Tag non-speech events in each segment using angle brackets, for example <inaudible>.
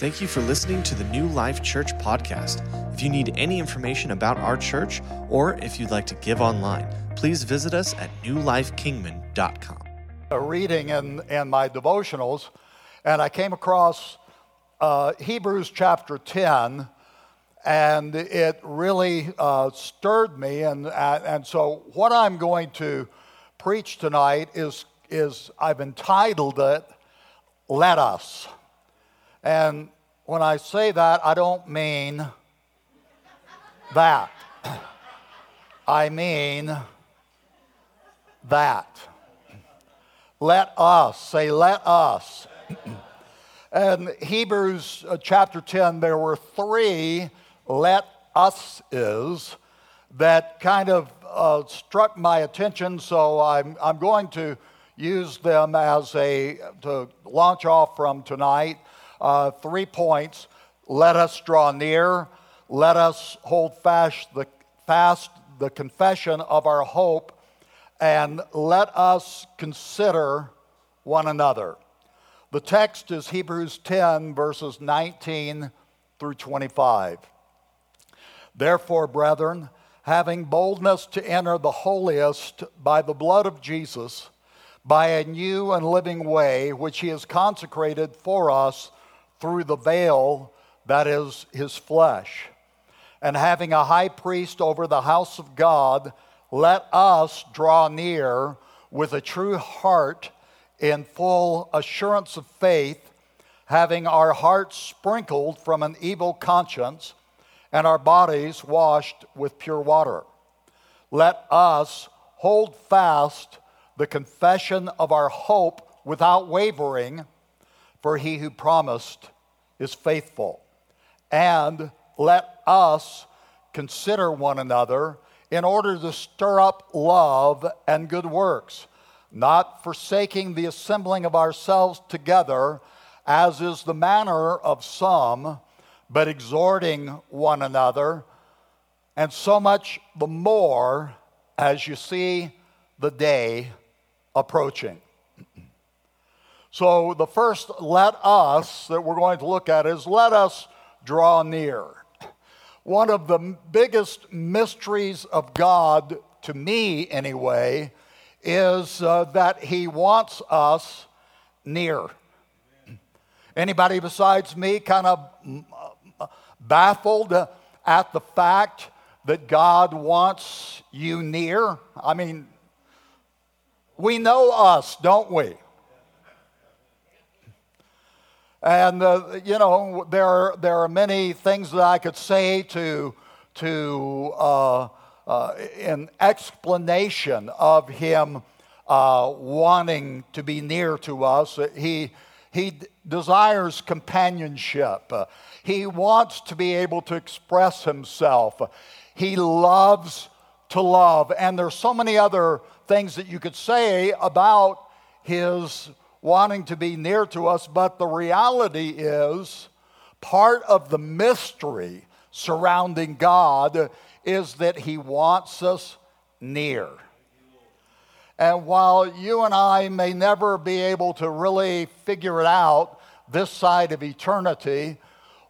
Thank you for listening to the New Life Church podcast. If you need any information about our church or if you'd like to give online, please visit us at newlifekingman.com. A reading in, in my devotionals, and I came across uh, Hebrews chapter 10, and it really uh, stirred me. And, and so, what I'm going to preach tonight is, is I've entitled it, Let Us. And when I say that, I don't mean that. <coughs> I mean that. Let us, say, let us. <coughs> and Hebrews uh, chapter 10, there were three let us is that kind of uh, struck my attention, so I'm, I'm going to use them as a, to launch off from tonight uh, three points. Let us draw near. Let us hold fast the, fast the confession of our hope. And let us consider one another. The text is Hebrews 10, verses 19 through 25. Therefore, brethren, having boldness to enter the holiest by the blood of Jesus, by a new and living way which he has consecrated for us through the veil that is his flesh. And having a high priest over the house of God, let us draw near with a true heart in full assurance of faith, having our hearts sprinkled from an evil conscience and our bodies washed with pure water. Let us hold fast the confession of our hope without wavering for he who promised is faithful. And let us consider one another in order to stir up love and good works, not forsaking the assembling of ourselves together, as is the manner of some, but exhorting one another, and so much the more as you see the day approaching. So, the first let us that we're going to look at is let us draw near. One of the biggest mysteries of God, to me anyway, is uh, that He wants us near. Anybody besides me kind of uh, baffled at the fact that God wants you near? I mean, we know us, don't we? And, uh, you know, there are, there are many things that I could say to, to uh, uh, explanation of him uh, wanting to be near to us. He, he desires companionship. he wants to be able to express himself. He loves to love. And there's so many other things that you could say about his wanting to be near to us, but the reality is part of the mystery surrounding God is that He wants us near. And while you and I may never be able to really figure it out this side of eternity,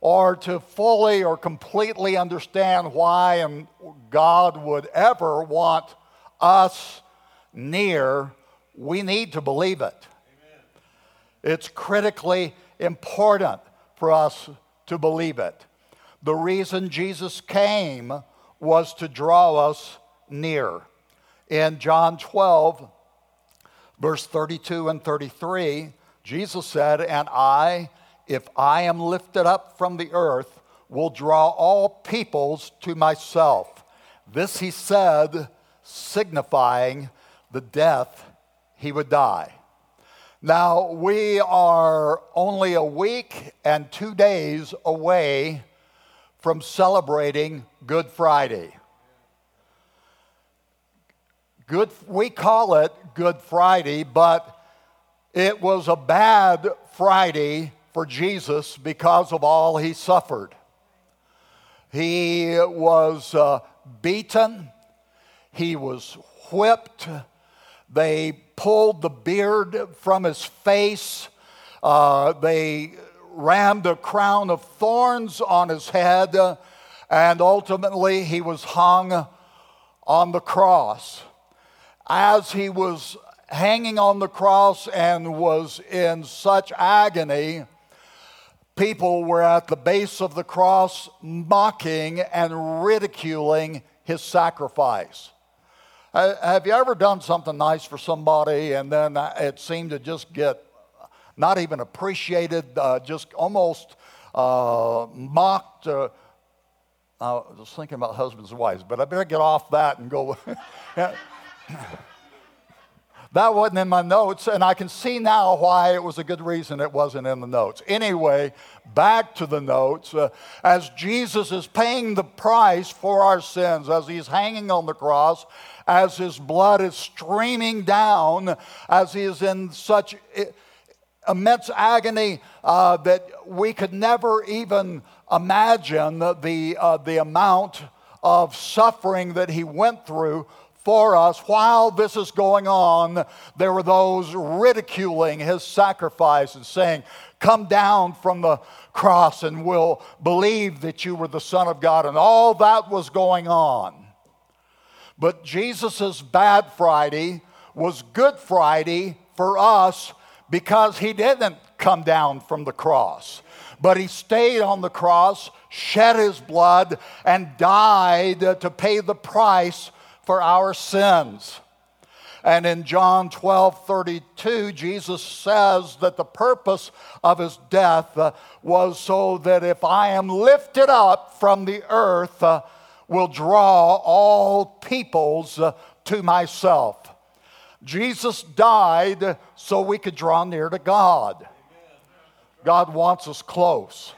or to fully or completely understand why and God would ever want us near, we need to believe it. It's critically important for us to believe it. The reason Jesus came was to draw us near. In John 12, verse 32 and 33, Jesus said, And I, if I am lifted up from the earth, will draw all peoples to myself. This he said, signifying the death he would die. Now, we are only a week and two days away from celebrating Good Friday. Good, we call it Good Friday, but it was a bad Friday for Jesus because of all he suffered. He was uh, beaten, he was whipped, they pulled the beard from his face. Uh, they rammed a crown of thorns on his head, and ultimately he was hung on the cross. As he was hanging on the cross and was in such agony, people were at the base of the cross mocking and ridiculing his sacrifice. Have you ever done something nice for somebody and then it seemed to just get not even appreciated, uh, just almost uh, mocked? Uh, I was thinking about husbands and wives, but I better get off that and go. <laughs> That wasn't in my notes, and I can see now why it was a good reason it wasn't in the notes. Anyway, back to the notes. Uh, as Jesus is paying the price for our sins, as he's hanging on the cross, as his blood is streaming down, as he is in such immense agony uh, that we could never even imagine the, uh, the amount of suffering that he went through for us. While this is going on, there were those ridiculing his sacrifice and saying, Come down from the cross and we'll believe that you were the Son of God. And all that was going on. But Jesus' Bad Friday was Good Friday for us because he didn't come down from the cross, but he stayed on the cross, shed his blood, and died to pay the price for our sins. And in John 12 32, Jesus says that the purpose of his death uh, was so that if I am lifted up from the earth, uh, will draw all peoples uh, to myself. Jesus died so we could draw near to God. God wants us close.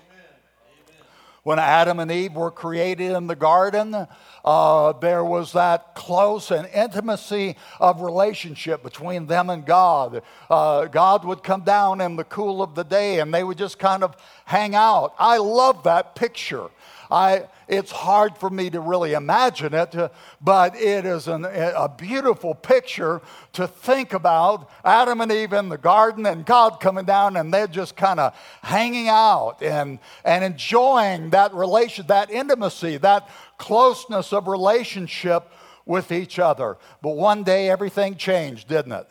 When Adam and Eve were created in the garden, uh, there was that close and intimacy of relationship between them and God. Uh, God would come down in the cool of the day and they would just kind of hang out. I love that picture. I, it's hard for me to really imagine it, but it is an, a beautiful picture to think about Adam and Eve in the garden and God coming down and they're just kind of hanging out and, and enjoying that relation, that intimacy, that closeness of relationship with each other. But one day everything changed, didn't it?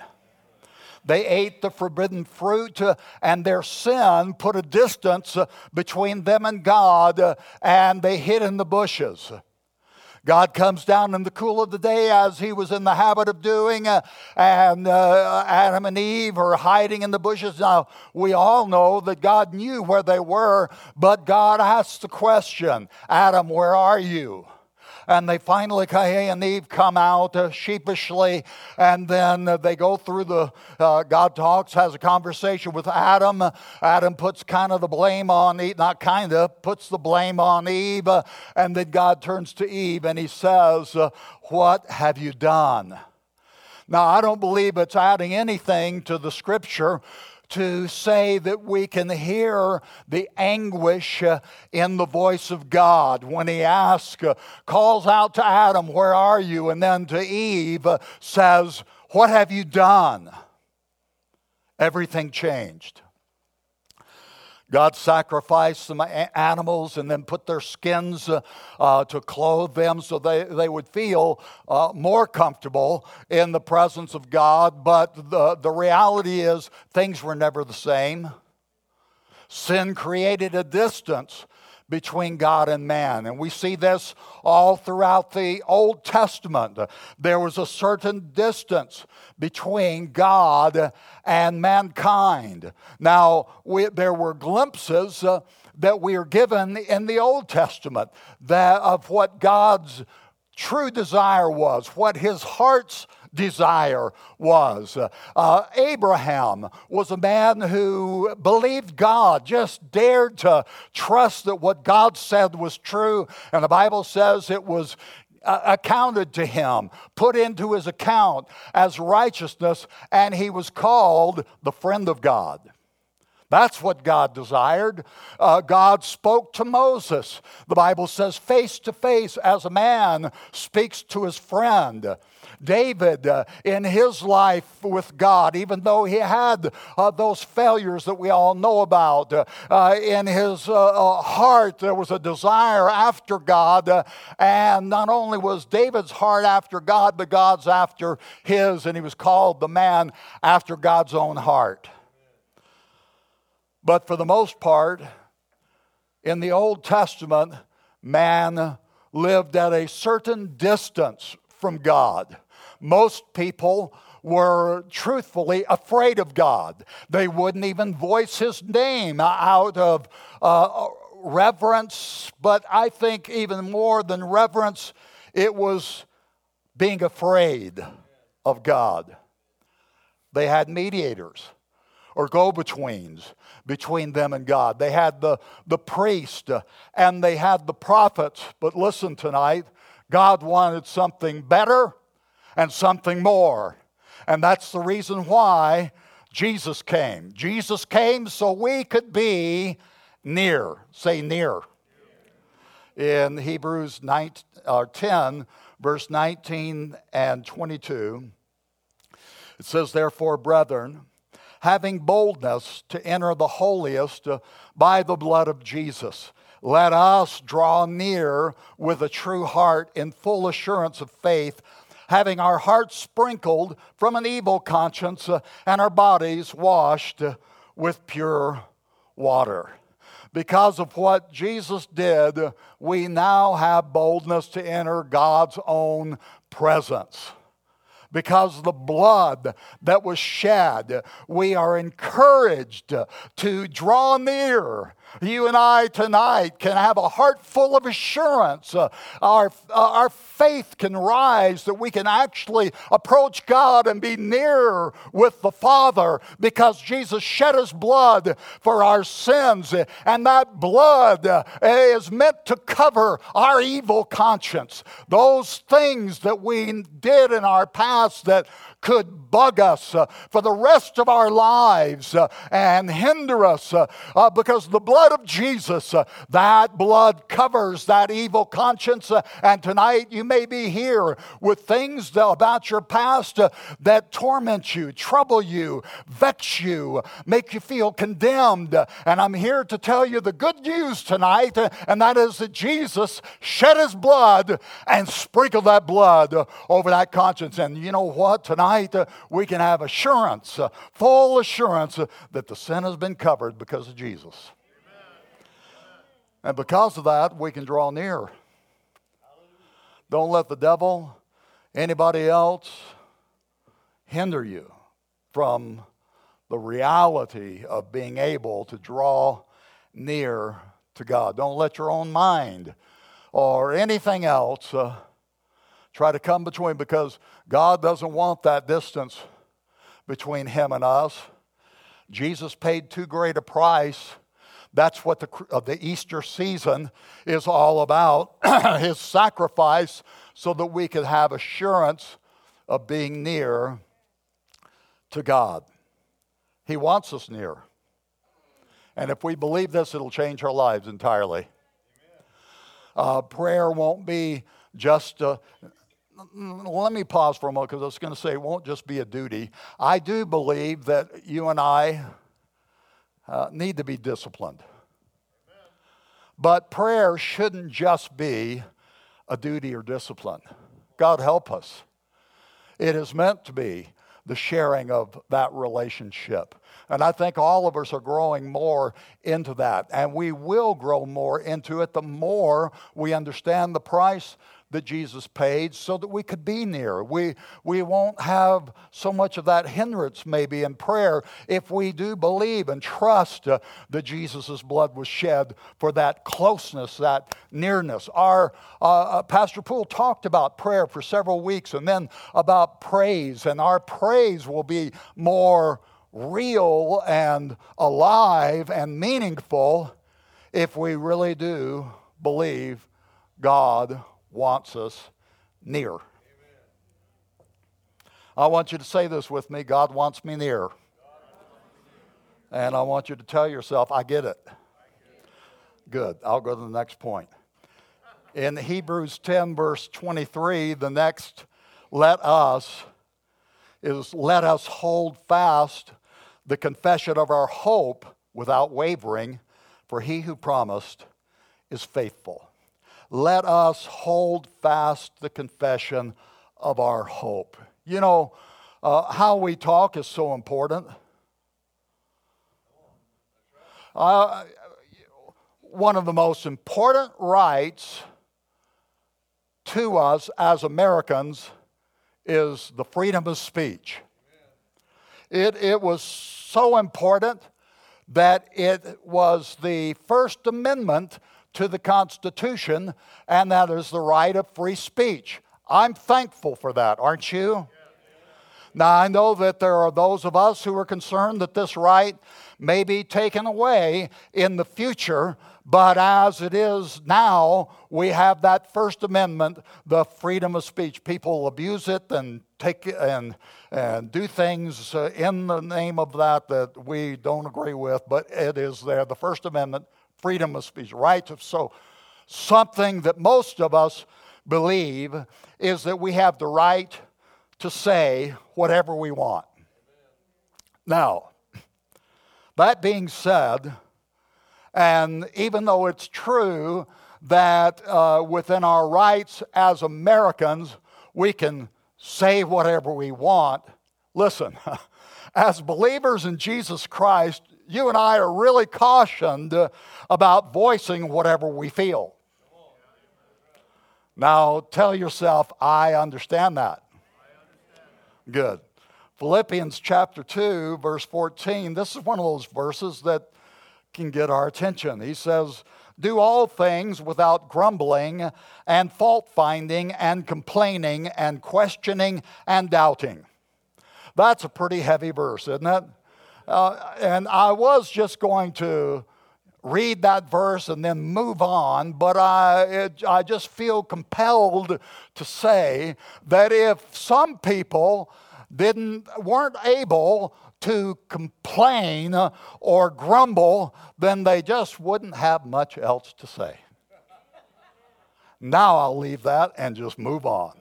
They ate the forbidden fruit, uh, and their sin put a distance uh, between them and God, uh, and they hid in the bushes. God comes down in the cool of the day as he was in the habit of doing, and uh, Adam and Eve are hiding in the bushes. Now, we all know that God knew where they were, but God asked the question Adam, where are you? And they finally, Cain and Eve come out uh, sheepishly, and then uh, they go through the, uh, God talks, has a conversation with Adam. Adam puts kind of the blame on Eve, not kind of, puts the blame on Eve, uh, and then God turns to Eve and he says, uh, What have you done? Now, I don't believe it's adding anything to the scripture to say that we can hear the anguish uh, in the voice of God when he asks, uh, calls out to Adam, Where are you? And then to Eve uh, says, What have you done? Everything changed. God sacrificed some animals and then put their skins uh, uh, to clothe them so they, they would feel uh, more comfortable in the presence of God. But the, the reality is, things were never the same. Sin created a distance between God and man. And we see this all throughout the Old Testament. There was a certain distance between God and mankind. Now, we, there were glimpses uh, that we are given in the Old Testament that, of what God's true desire was, what his heart's desire was. Uh, Abraham was a man who believed God, just dared to trust that what God said was true. And the Bible says it was uh, accounted to him, put into his account as righteousness, and he was called the friend of God. That's what God desired. Uh, God spoke to Moses. The Bible says, face to face, as a man speaks to his friend. David, uh, in his life with God, even though he had uh, those failures that we all know about, uh, uh in his uh, heart there was a desire after God. and not only was David's heart after God, but God's after his, and he was called the man after God's own heart. But for the most part, in the Old Testament, man lived at a certain distance from God. Most people were truthfully afraid of God. They wouldn't even voice his name out of uh, reverence, but I think even more than reverence, it was being afraid of God. They had mediators or go betweens between them and God. They had the, the priest uh, and they had the prophets. But listen tonight, God wanted something better and something more. And that's the reason why Jesus came. Jesus came so we could be near. Say near. In Hebrews 9, uh, 10, verse 19 and 22, it says, Therefore, brethren, having boldness to enter the holiest by the blood of Jesus. Let us draw near with a true heart in full assurance of faith, having our hearts sprinkled from an evil conscience and our bodies washed with pure water. Because of what Jesus did, we now have boldness to enter God's own presence because the blood that was shed, we are encouraged to draw near you and I tonight can have a heart full of assurance. Uh, our, uh, our faith can rise that we can actually approach God and be near with the Father because Jesus shed his blood for our sins. And that blood uh, is meant to cover our evil conscience. Those things that we did in our past that could bug us uh, for the rest of our lives uh, and hinder us uh, because the blood of Jesus, that blood covers that evil conscience. And tonight you may be here with things about your past that torment you, trouble you, vex you, make you feel condemned. And I'm here to tell you the good news tonight, and that is that Jesus shed his blood and sprinkled that blood over that conscience. And you know what? Tonight, tonight uh, we can have assurance, uh, full assurance uh, that the sin has been covered because of Jesus. And because of that, we can draw near. Don't let the devil, anybody else, hinder you from the reality of being able to draw near to God. Don't let your own mind or anything else uh, try to come between because God doesn't want that distance between Him and us. Jesus paid too great a price. That's what the, uh, the Easter season is all about <clears throat> His sacrifice so that we could have assurance of being near to God. He wants us near. And if we believe this, it'll change our lives entirely. Uh, prayer won't be just let me pause for a moment because I was going to say it won't just be a duty. I do believe that you and I uh, need to be disciplined. But prayer shouldn't just be a duty or discipline. God help us. It is meant to be the sharing of that relationship. And I think all of us are growing more into that. And we will grow more into it the more we understand the price that Jesus paid so that we could be near. We, we won't have so much of that hindrance maybe in prayer if we do believe and trust uh, that Jesus' blood was shed for that closeness, that nearness. Our uh, uh, Pastor Poole talked about prayer for several weeks and then about praise, and our praise will be more real and alive and meaningful if we really do believe God wants us near. Amen. I want you to say this with me God wants me near. And I want you to tell yourself, I get it. Good. I'll go to the next point. In Hebrews 10, verse 23, the next let us is let us hold fast the confession of our hope without wavering, for he who promised is faithful. Let us hold fast the confession of our hope. You know, uh, how we talk is so important. Uh, one of the most important rights to us as Americans is the freedom of speech. It, it was so important that it was the First Amendment to the Constitution, and that is the right of free speech. I'm thankful for that, aren't you? Now, I know that there are those of us who are concerned that this right may be taken away in the future, but as it is now, we have that First Amendment, the freedom of speech. People abuse it and take and and do things uh, in the name of that that we don't agree with, but it is there. The First Amendment, freedom of speech, right? So, something that most of us believe is that we have the right to say whatever we want. Now, that being said, and even though it's true that uh, within our rights as Americans, we can say whatever we want, listen, <laughs> as believers in Jesus Christ, you and I are really cautioned about voicing whatever we feel. Now tell yourself, I understand that. Good. Philippians chapter 2, verse 14, this is one of those verses that can get our attention. He says, Do all things without grumbling and fault finding and complaining and questioning and doubting. That's a pretty heavy verse, isn't it? Uh, and I was just going to read that verse and then move on, but I, it, I just feel compelled to say that if some people didn't, weren't able to complain uh, or grumble, then they just wouldn't have much else to say. Now I'll leave that and just move on.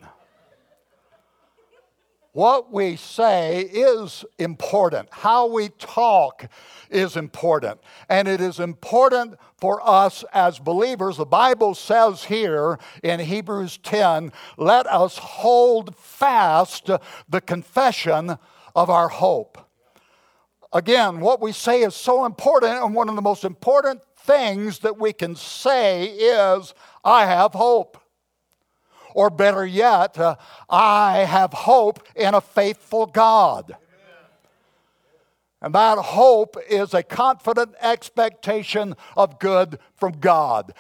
What we say is important. How we talk is important. And it is important for us as believers. The Bible says here in Hebrews 10 let us hold fast the confession of our hope. Again, what we say is so important, and one of the most important things that we can say is, I have hope. Or better yet, uh, I have hope in a faithful God. And that hope is a confident expectation of good from God.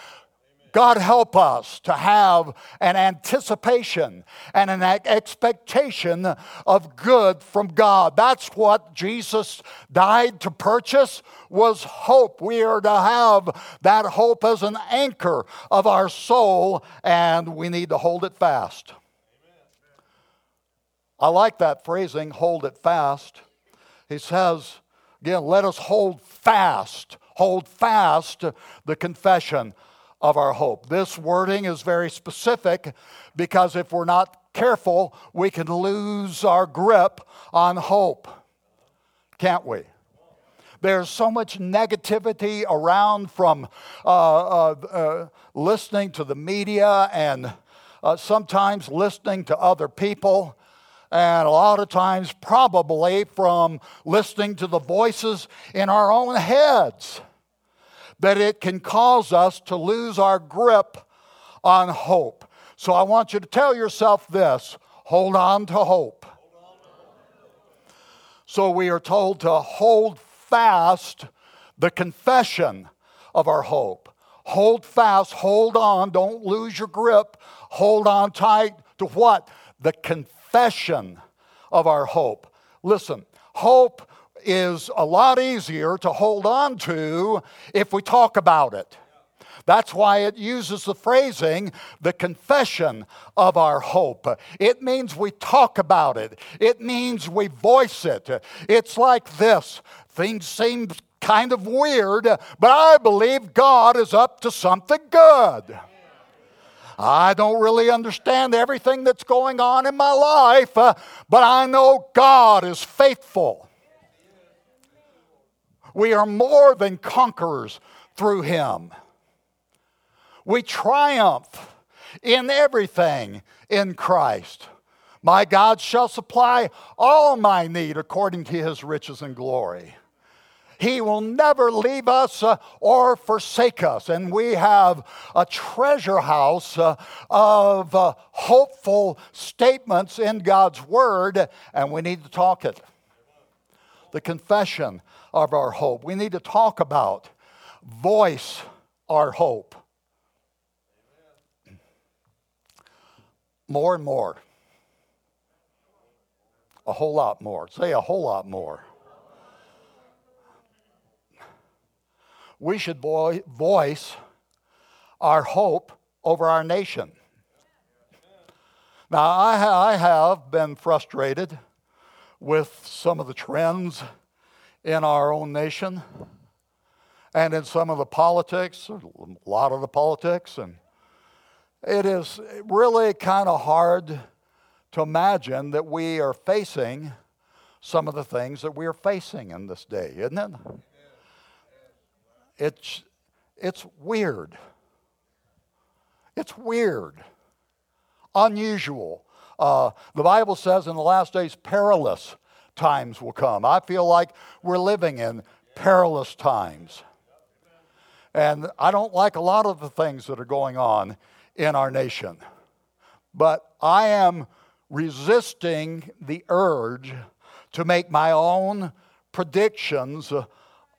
God help us to have an anticipation and an expectation of good from God. That's what Jesus died to purchase was hope. We are to have that hope as an anchor of our soul and we need to hold it fast. I like that phrasing, hold it fast. He says, again, let us hold fast, hold fast the confession of our hope. This wording is very specific because if we're not careful, we can lose our grip on hope, can't we? There's so much negativity around from uh, uh, uh, listening to the media and uh, sometimes listening to other people, and a lot of times, probably from listening to the voices in our own heads that it can cause us to lose our grip on hope. So I want you to tell yourself this hold on to hope. So we are told to hold fast the confession of our hope. Hold fast, hold on, don't lose your grip. Hold on tight to what? The confession of our hope. Listen, hope is a lot easier to hold on to if we talk about it. That's why it uses the phrasing, the confession of our hope. It means we talk about it, it means we voice it. It's like this Things seem kind of weird, but I believe God is up to something good. I don't really understand everything that's going on in my life, but I know God is faithful. We are more than conquerors through Him. We triumph in everything in Christ. My God shall supply all my need according to his riches and glory. He will never leave us uh, or forsake us. And we have a treasure house uh, of uh, hopeful statements in God's Word, and we need to talk it. The confession of our hope. We need to talk about, voice our hope. More and more. A whole lot more. Say a whole lot more. We should voice our hope over our nation. Now, I, ha- I have been frustrated with some of the trends in our own nation and in some of the politics, a lot of the politics, and it is really kind of hard to imagine that we are facing some of the things that we are facing in this day, isn't it? It's, it's weird. It's weird, unusual. Uh, the Bible says in the last days, perilous times will come. I feel like we're living in perilous times. And I don't like a lot of the things that are going on in our nation. But I am resisting the urge to make my own predictions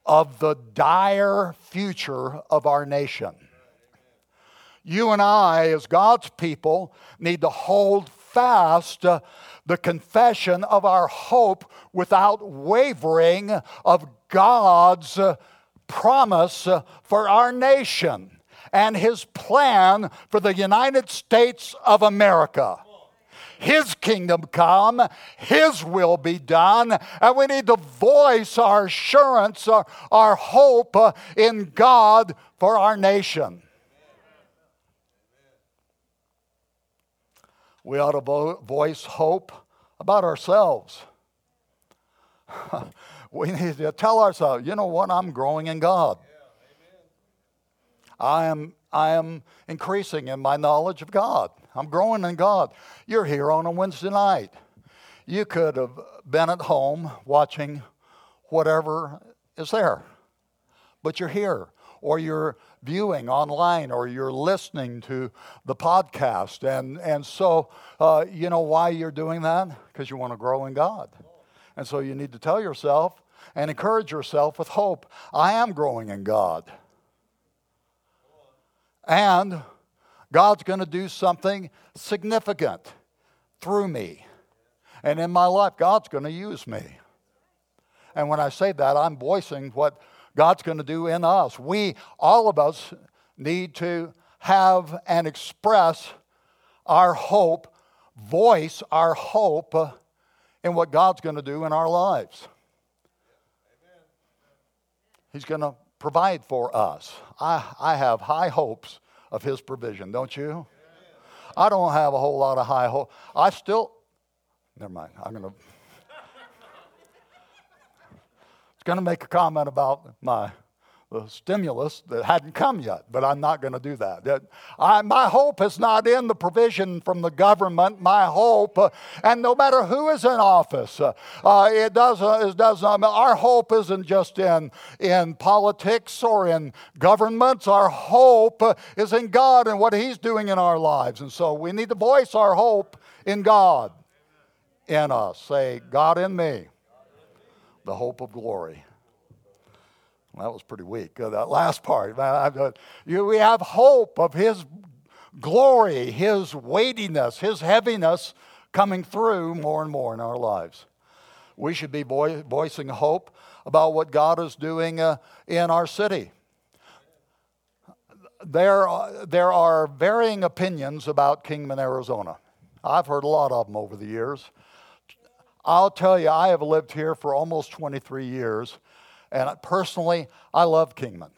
of the dire future of our nation. You and I, as God's people, need to hold fast the confession of our hope without wavering of God's promise for our nation and his plan for the United States of America. His kingdom come, His will be done, and we need to voice our assurance, our, our hope in God for our nation. We ought to vo- voice hope about ourselves. <laughs> we need to tell ourselves, you know what, I'm growing in God. I am, I am increasing in my knowledge of God. I'm growing in God. You're here on a Wednesday night. You could have been at home watching whatever is there, but you're here, or you're viewing online, or you're listening to the podcast. And, and so, uh, you know why you're doing that? Because you want to grow in God. And so you need to tell yourself and encourage yourself with hope I am growing in God. And God's going to do something significant through me. And in my life, God's going to use me. And when I say that, I'm voicing what God's going to do in us. We, all of us, need to have and express our hope, voice our hope in what God's going to do in our lives. He's going to provide for us. I, I have high hopes of His provision, don't you? I don't have a whole lot of high hope. I still, never mind, I'm going to. It's going to make a comment about my the stimulus that hadn't come yet, but I'm not going to do that. that I, my hope is not in the provision from the government. My hope, uh, and no matter who is in office, uh, uh, it doesn't. It doesn't. our hope isn't just in in politics or in governments. Our hope uh, is in God and what He's doing in our lives, and so we need to voice our hope in God, in us. Say, God in me, the hope of glory. Well, that was pretty weak. Uh, that last part. Uh, we have hope of His glory, His weightiness, His heaviness coming through more and more in our lives. We should be vo- voicing hope about what God is doing uh, in our city. There, there are varying opinions about Kingman, Arizona. I've heard a lot of them over the years. I'll tell you, I have lived here for almost 23 years And personally, I love Kingman.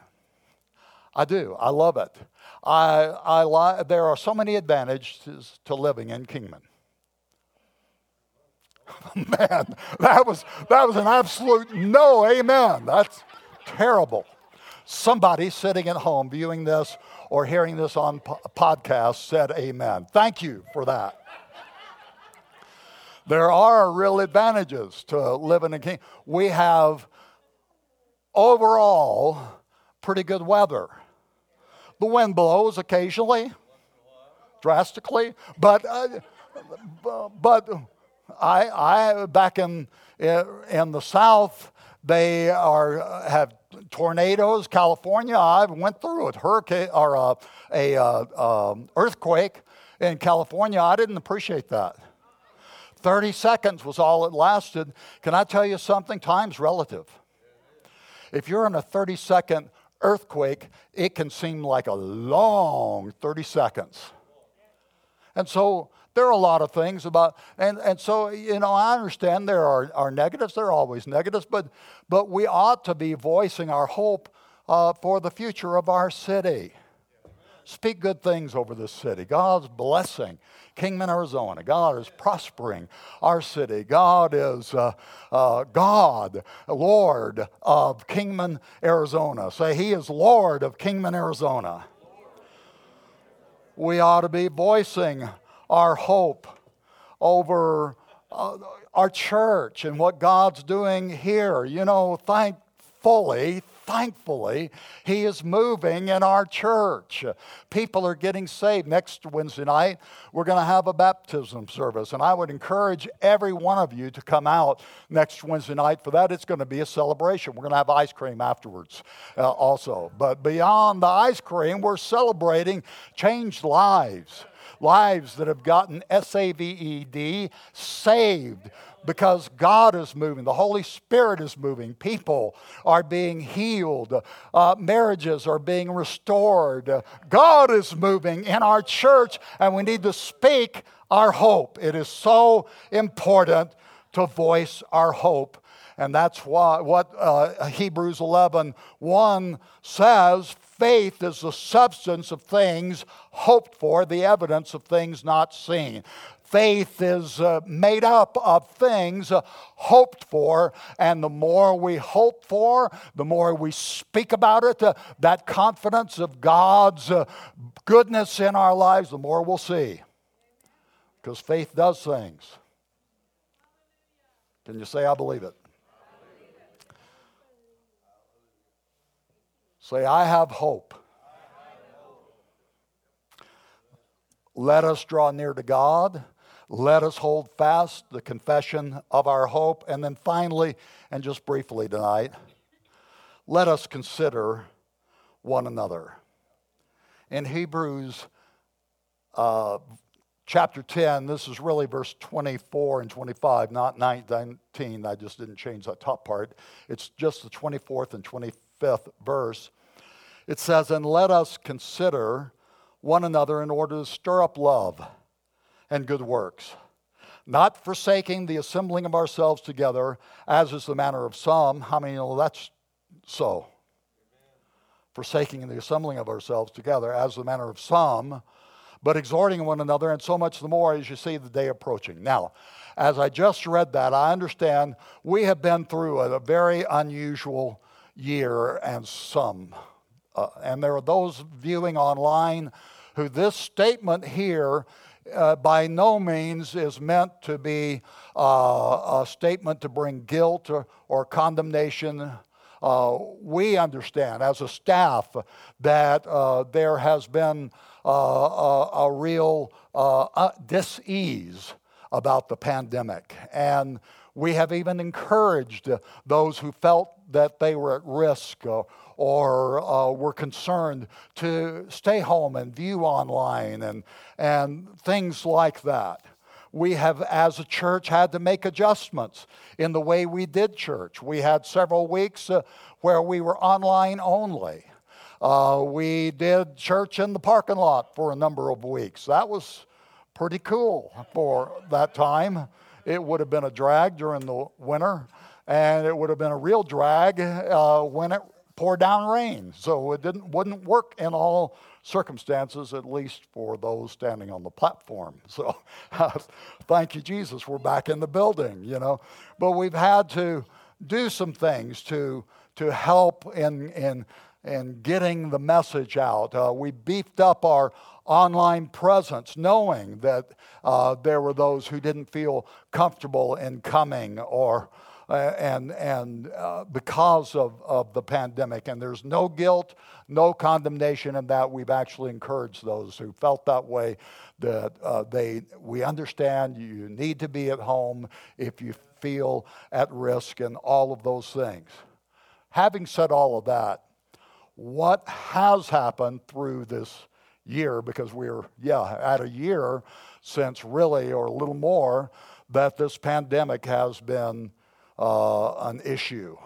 I do. I love it. I, I li- there are so many advantages to living in Kingman. <laughs> Man, that was, that was an absolute no amen. That's terrible. Somebody sitting at home viewing this or hearing this on po- podcast said amen. Thank you for that. There are real advantages to living in King. We have overall pretty good weather. The wind blows occasionally, drastically, but uh, but I, I back in in the South, they are have tornadoes. California, I went through a Hurricane or uh, a uh, um, earthquake in California. I didn't appreciate that. 30 seconds was all it lasted. Can I tell you something? Time's relative. If you're in a 30 second earthquake, it can seem like a long 30 seconds. And so there are a lot of things about, and, and so, you know, I understand there are, are negatives, there are always negatives, but, but we ought to be voicing our hope uh, for the future of our city. Speak good things over this city. God's blessing Kingman, Arizona. God is prospering our city. God is uh, uh, God, Lord of Kingman, Arizona. Say, He is Lord of Kingman, Arizona. We ought to be voicing our hope over uh, our church and what God's doing here. You know, thankfully, thankfully, He is moving in our church. People are getting saved. Next Wednesday night, we're going to have a baptism service, and I would encourage every one of you to come out next Wednesday night for that. It's going to be a celebration. We're going to have ice cream afterwards uh, also. But beyond the ice cream, we're celebrating changed lives lives that have gotten S A V E D, saved because God is moving, the Holy Spirit is moving, people are being healed, uh, marriages are being restored. God is moving in our church, and we need to speak our hope. It is so important to voice our hope. And that's why, what uh, Hebrews 11 1 says faith is the substance of things hoped for, the evidence of things not seen. Faith is uh, made up of things uh, hoped for, and the more we hope for, the more we speak about it, uh, that confidence of God's uh, goodness in our lives, the more we'll see. Because faith does things. Can you say, I believe it? Say, I have hope. Let us draw near to God let us hold fast the confession of our hope. And then finally, and just briefly tonight, let us consider one another. In Hebrews uh, chapter 10, this is really verse 24 and 25, not 19. I just didn't change that top part. It's just the 24th and 25th verse. It says, And let us consider one another in order to stir up love and good works, not forsaking the assembling of ourselves together, as is the manner of some. How many know that's so? Forsaking the assembling of ourselves together, as the manner of some, but exhorting one another, and so much the more as you see the day approaching. Now, as I just read that, I understand we have been through a, very unusual year and some. Uh, and there are those viewing online who this statement here uh, by no means is meant to be uh, a statement to bring guilt or, or condemnation. Uh, we understand as a staff that uh, there has been uh, a, a, real uh, dis-ease about the pandemic. And we have even encouraged those who felt that they were at risk or uh, were concerned to stay home and view online and, and things like that. We have, as a church, had to make adjustments in the way we did church. We had several weeks uh, where we were online only. Uh, we did church in the parking lot for a number of weeks. That was pretty cool for that time. It would have been a drag during the winter and it would have been a real drag uh, when it poured down rain. So it didn't, wouldn't work in all circumstances, at least for those standing on the platform. <laughs> So <laughs> thank you, Jesus, we're back in the building, you know. But we've had to do some things to, to help in, in, in getting the message out. Uh, we beefed up our online presence, knowing that uh, there were those who didn't feel comfortable in coming or and, and uh, because of, of the pandemic. And there's no guilt, no condemnation in that. We've actually encouraged those who felt that way that uh, they, we understand you need to be at home if you feel at risk and all of those things. Having said all of that, what has happened through this year, because we're, yeah, at a year since really, or a little more, that this pandemic has been uh, an issue.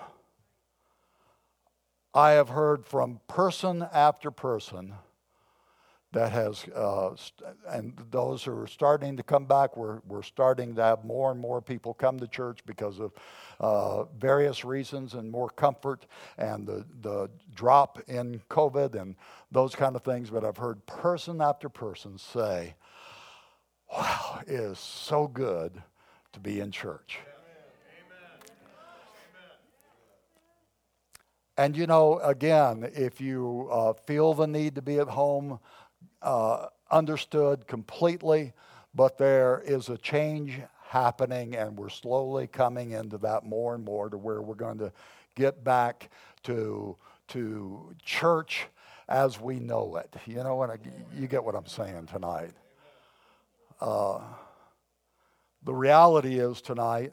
I have heard from person after person that has, uh, st- and those who are starting to come back, we're, we're starting to have more and more people come to church because of uh, various reasons and more comfort and the, the drop in COVID and those kind of things. But I've heard person after person say, wow, it is so good to be in church. And you know, again, if you uh, feel the need to be at home, uh, understood completely, but there is a change happening, and we're slowly coming into that more and more to where we're going to get back to, to church as we know it. You know, and you get what I'm saying tonight. Uh, the reality is tonight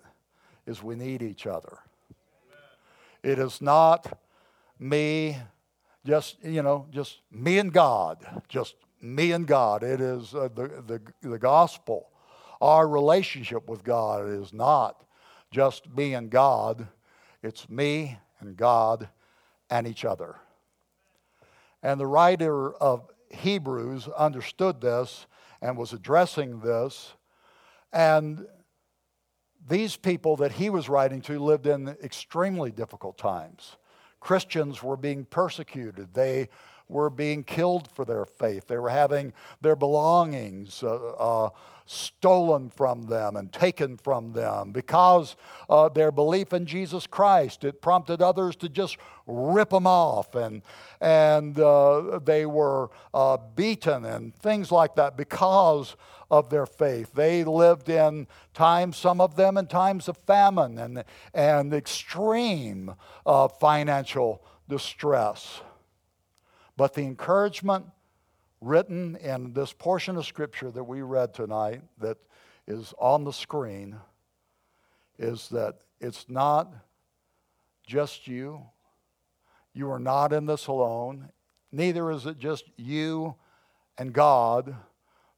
is we need each other. It is not me, just, you know, just me and God, just me and God. It is uh, the, the, the gospel. Our relationship with God is not just me and God, it's me and God and each other. And the writer of Hebrews understood this and was addressing this. And these people that he was writing to lived in extremely difficult times. Christians were being persecuted. They were being killed for their faith. They were having their belongings uh, uh, stolen from them and taken from them because uh, their belief in Jesus Christ. It prompted others to just rip them off, and and uh, they were uh, beaten and things like that because of their faith. They lived in times, some of them in times of famine and, and extreme uh, financial distress. But the encouragement written in this portion of Scripture that we read tonight, that is on the screen, is that it's not just you. You are not in this alone. Neither is it just you and God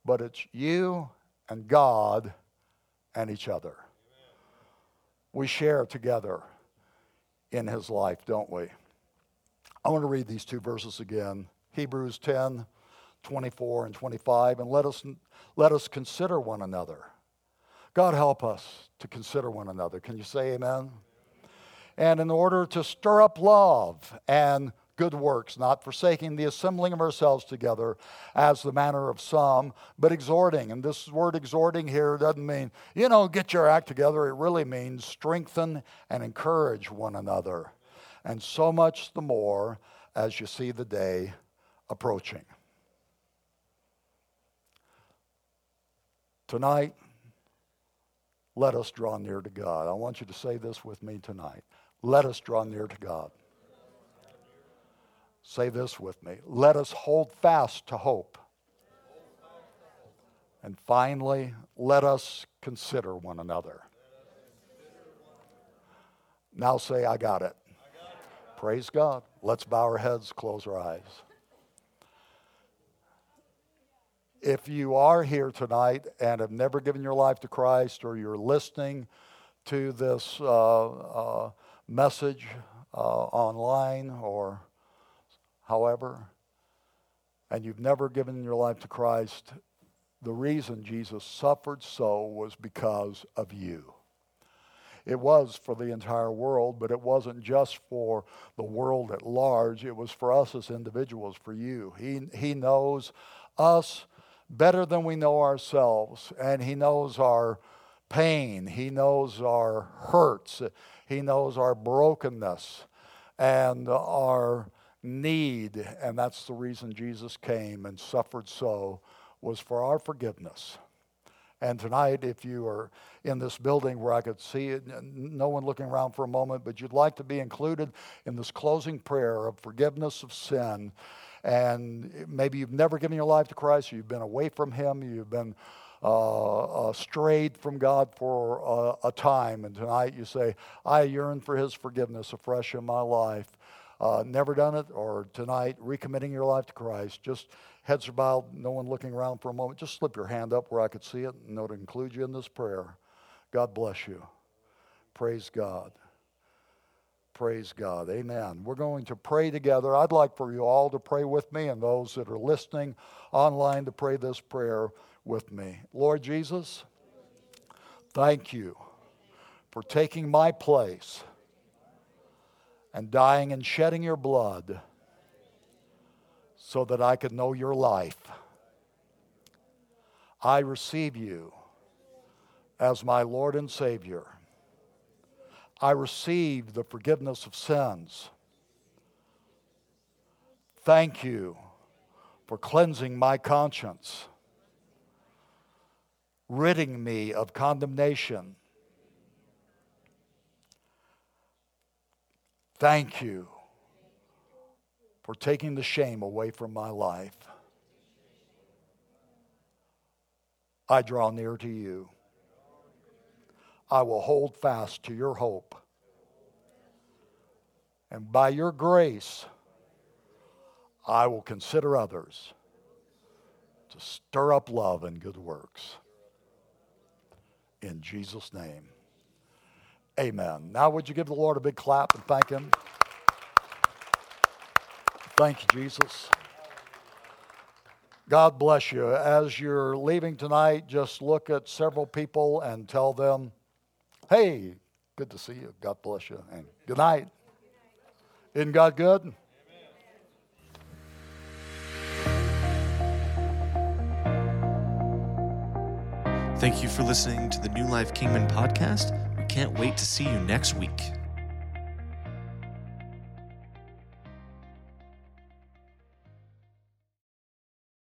but it's you and God and each other. We share together in his life, don't we? I want to read these two verses again Hebrews 10 24 and 25, and let us, let us consider one another. God help us to consider one another. Can you say amen? And in order to stir up love and good works, not forsaking the assembling of ourselves together as the manner of some, but exhorting. And this word exhorting here doesn't mean, you know, get your act together. It really means strengthen and encourage one another. And so much the more as you see the day approaching. Tonight, let us draw near to God. I want you to say this with me tonight. Let us draw near to God. Say this with me. Let us hold fast to hope. And finally, let us consider one another. Now say, I got it. Praise God. Let's bow our heads, close our eyes. If you are here tonight and have never given your life to Christ, or you're listening to this uh, uh, message uh, online or however, and you've never given your life to Christ, the reason Jesus suffered so was because of you. it was for the entire world, but it wasn't just for the world at large. It was for us as individuals, for you. He, he knows us better than we know ourselves, and He knows our pain, He knows our hurts, He knows our brokenness and our need. And that's the reason Jesus came and suffered so, was for our forgiveness. And tonight, if you are in this building where I could see it, no one looking around for a moment, but you'd like to be included in this closing prayer of forgiveness of sin, and maybe you've never given your life to Christ, you've been away from Him, you've been uh, uh, strayed from God for a time, and tonight you say, I yearn for His forgiveness afresh in my life. Uh, never done it, or tonight recommitting your life to Christ, just heads are bowed, no one looking around for a moment, just slip your hand up where I could see it and know to include you in this prayer. God bless you. Praise God. Praise God. Amen. We're going to pray together. I'd like for you all to pray with me and those that are listening online to pray this prayer with me. Lord Jesus, thank you for taking my place and dying and shedding your blood so that I could know your life. I receive you as my Lord and Savior. I receive the forgiveness of sins. Thank you for cleansing my conscience, ridding me of condemnation. Thank you for taking the shame away from my life. I draw near to you. I will hold fast to your hope. And by your grace, I will consider others to stir up love and good works. In Jesus' name, amen. Now, would you give the Lord a big clap and thank Him? Thank you, Jesus. God bless you. As you're leaving tonight, just look at several people and tell them, Hey, good to see you. God bless you. And good night. Isn't God good? Thank you for listening to the New Life Kingman podcast. Can't wait to see you next week.